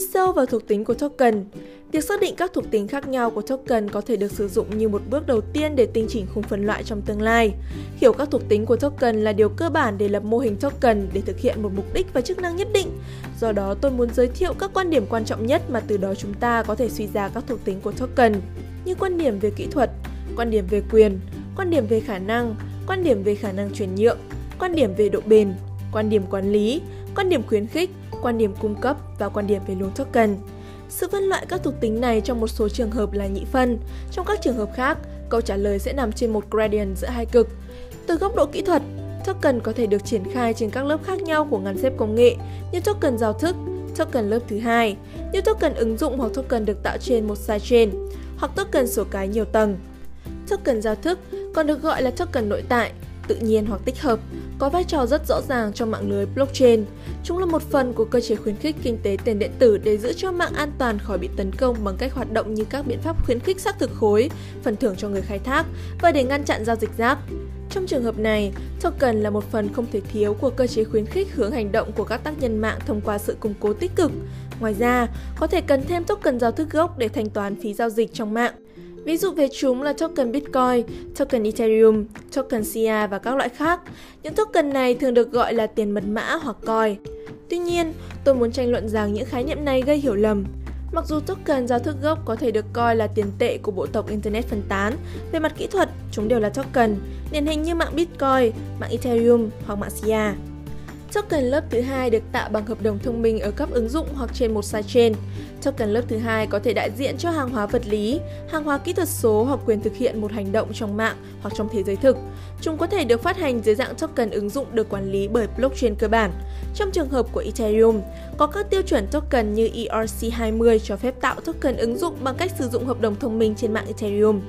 Đi sâu vào thuộc tính của token, Việc xác định các thuộc tính khác nhau của token có thể được sử dụng như một bước đầu tiên để tinh chỉnh khung phân loại trong tương lai. Hiểu các thuộc tính của token là điều cơ bản để lập mô hình token để thực hiện một mục đích và chức năng nhất định. Do đó, tôi muốn giới thiệu các quan điểm quan trọng nhất mà từ đó chúng ta có thể suy ra các thuộc tính của token, như quan điểm về kỹ thuật, quan điểm về quyền, quan điểm về khả năng, quan điểm về khả năng chuyển nhượng, quan điểm về độ bền, quan điểm quản lý, quan điểm khuyến khích, quan điểm cung cấp và quan điểm về luồng token. Sự phân loại các thuộc tính này trong một số trường hợp là nhị phân, trong các trường hợp khác, câu trả lời sẽ nằm trên một gradient giữa hai cực. Từ góc độ kỹ thuật, token có thể được triển khai trên các lớp khác nhau của ngăn xếp công nghệ như token giao thức, token lớp thứ hai, như token ứng dụng hoặc token được tạo trên một sidechain, hoặc token số cái nhiều tầng. Token giao thức còn được gọi là token nội tại, tự nhiên hoặc tích hợp, có vai trò rất rõ ràng trong mạng lưới blockchain. Chúng là một phần của cơ chế khuyến khích kinh tế tiền điện tử để giữ cho mạng an toàn khỏi bị tấn công bằng cách hoạt động như các biện pháp khuyến khích xác thực khối, phần thưởng cho người khai thác và để ngăn chặn giao dịch rác. Trong trường hợp này, token là một phần không thể thiếu của cơ chế khuyến khích hướng hành động của các tác nhân mạng thông qua sự củng cố tích cực. Ngoài ra, có thể cần thêm token giao thức gốc để thanh toán phí giao dịch trong mạng. Ví dụ về chúng là token Bitcoin, token Ethereum, token SIA và các loại khác. Những token này thường được gọi là tiền mật mã hoặc coin. Tuy nhiên, tôi muốn tranh luận rằng những khái niệm này gây hiểu lầm. Mặc dù token giao thức gốc có thể được coi là tiền tệ của bộ tộc Internet phân tán, về mặt kỹ thuật, chúng đều là token, điển hình như mạng Bitcoin, mạng Ethereum hoặc mạng SIA. Token lớp thứ hai được tạo bằng hợp đồng thông minh ở cấp ứng dụng hoặc trên một sidechain. Token lớp thứ hai có thể đại diện cho hàng hóa vật lý, hàng hóa kỹ thuật số hoặc quyền thực hiện một hành động trong mạng hoặc trong thế giới thực. Chúng có thể được phát hành dưới dạng token ứng dụng được quản lý bởi blockchain cơ bản. Trong trường hợp của Ethereum, có các tiêu chuẩn token như ERC20 cho phép tạo token ứng dụng bằng cách sử dụng hợp đồng thông minh trên mạng Ethereum.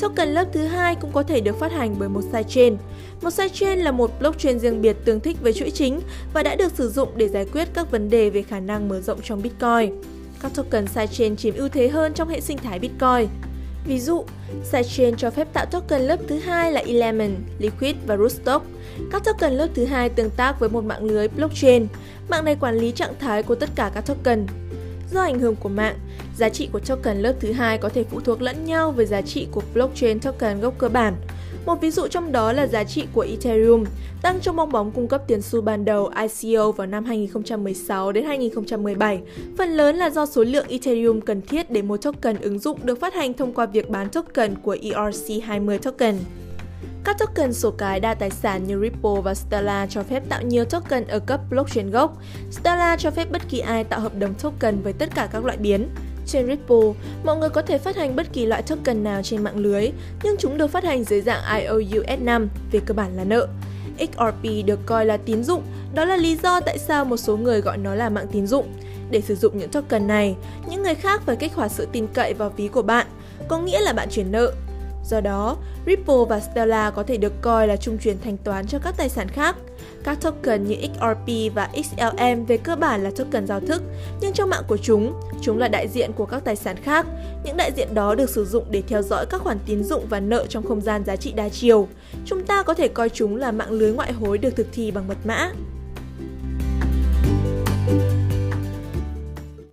Token lớp thứ hai cũng có thể được phát hành bởi một sidechain. Một sidechain là một blockchain riêng biệt tương thích với chuỗi chính và đã được sử dụng để giải quyết các vấn đề về khả năng mở rộng trong Bitcoin. Các token sidechain chiếm ưu thế hơn trong hệ sinh thái Bitcoin. Ví dụ, sidechain cho phép tạo token lớp thứ hai là Element, Liquid và Rootstock. Các token lớp thứ hai tương tác với một mạng lưới blockchain. Mạng này quản lý trạng thái của tất cả các token. Do ảnh hưởng của mạng, giá trị của token lớp thứ hai có thể phụ thuộc lẫn nhau với giá trị của blockchain token gốc cơ bản. Một ví dụ trong đó là giá trị của Ethereum, tăng trong bong bóng cung cấp tiền xu ban đầu ICO vào năm 2016 đến 2017, phần lớn là do số lượng Ethereum cần thiết để một token ứng dụng được phát hành thông qua việc bán token của ERC20 token. Các token số cái đa tài sản như Ripple và Stellar cho phép tạo nhiều token ở cấp blockchain gốc. Stellar cho phép bất kỳ ai tạo hợp đồng token với tất cả các loại biến. Trên Ripple, mọi người có thể phát hành bất kỳ loại token nào trên mạng lưới, nhưng chúng được phát hành dưới dạng IOUS5, về cơ bản là nợ. XRP được coi là tín dụng, đó là lý do tại sao một số người gọi nó là mạng tín dụng. Để sử dụng những token này, những người khác phải kích hoạt sự tin cậy vào ví của bạn, có nghĩa là bạn chuyển nợ. Do đó, Ripple và Stellar có thể được coi là trung chuyển thanh toán cho các tài sản khác. Các token như XRP và XLM về cơ bản là token giao thức, nhưng trong mạng của chúng, chúng là đại diện của các tài sản khác. Những đại diện đó được sử dụng để theo dõi các khoản tín dụng và nợ trong không gian giá trị đa chiều. Chúng ta có thể coi chúng là mạng lưới ngoại hối được thực thi bằng mật mã.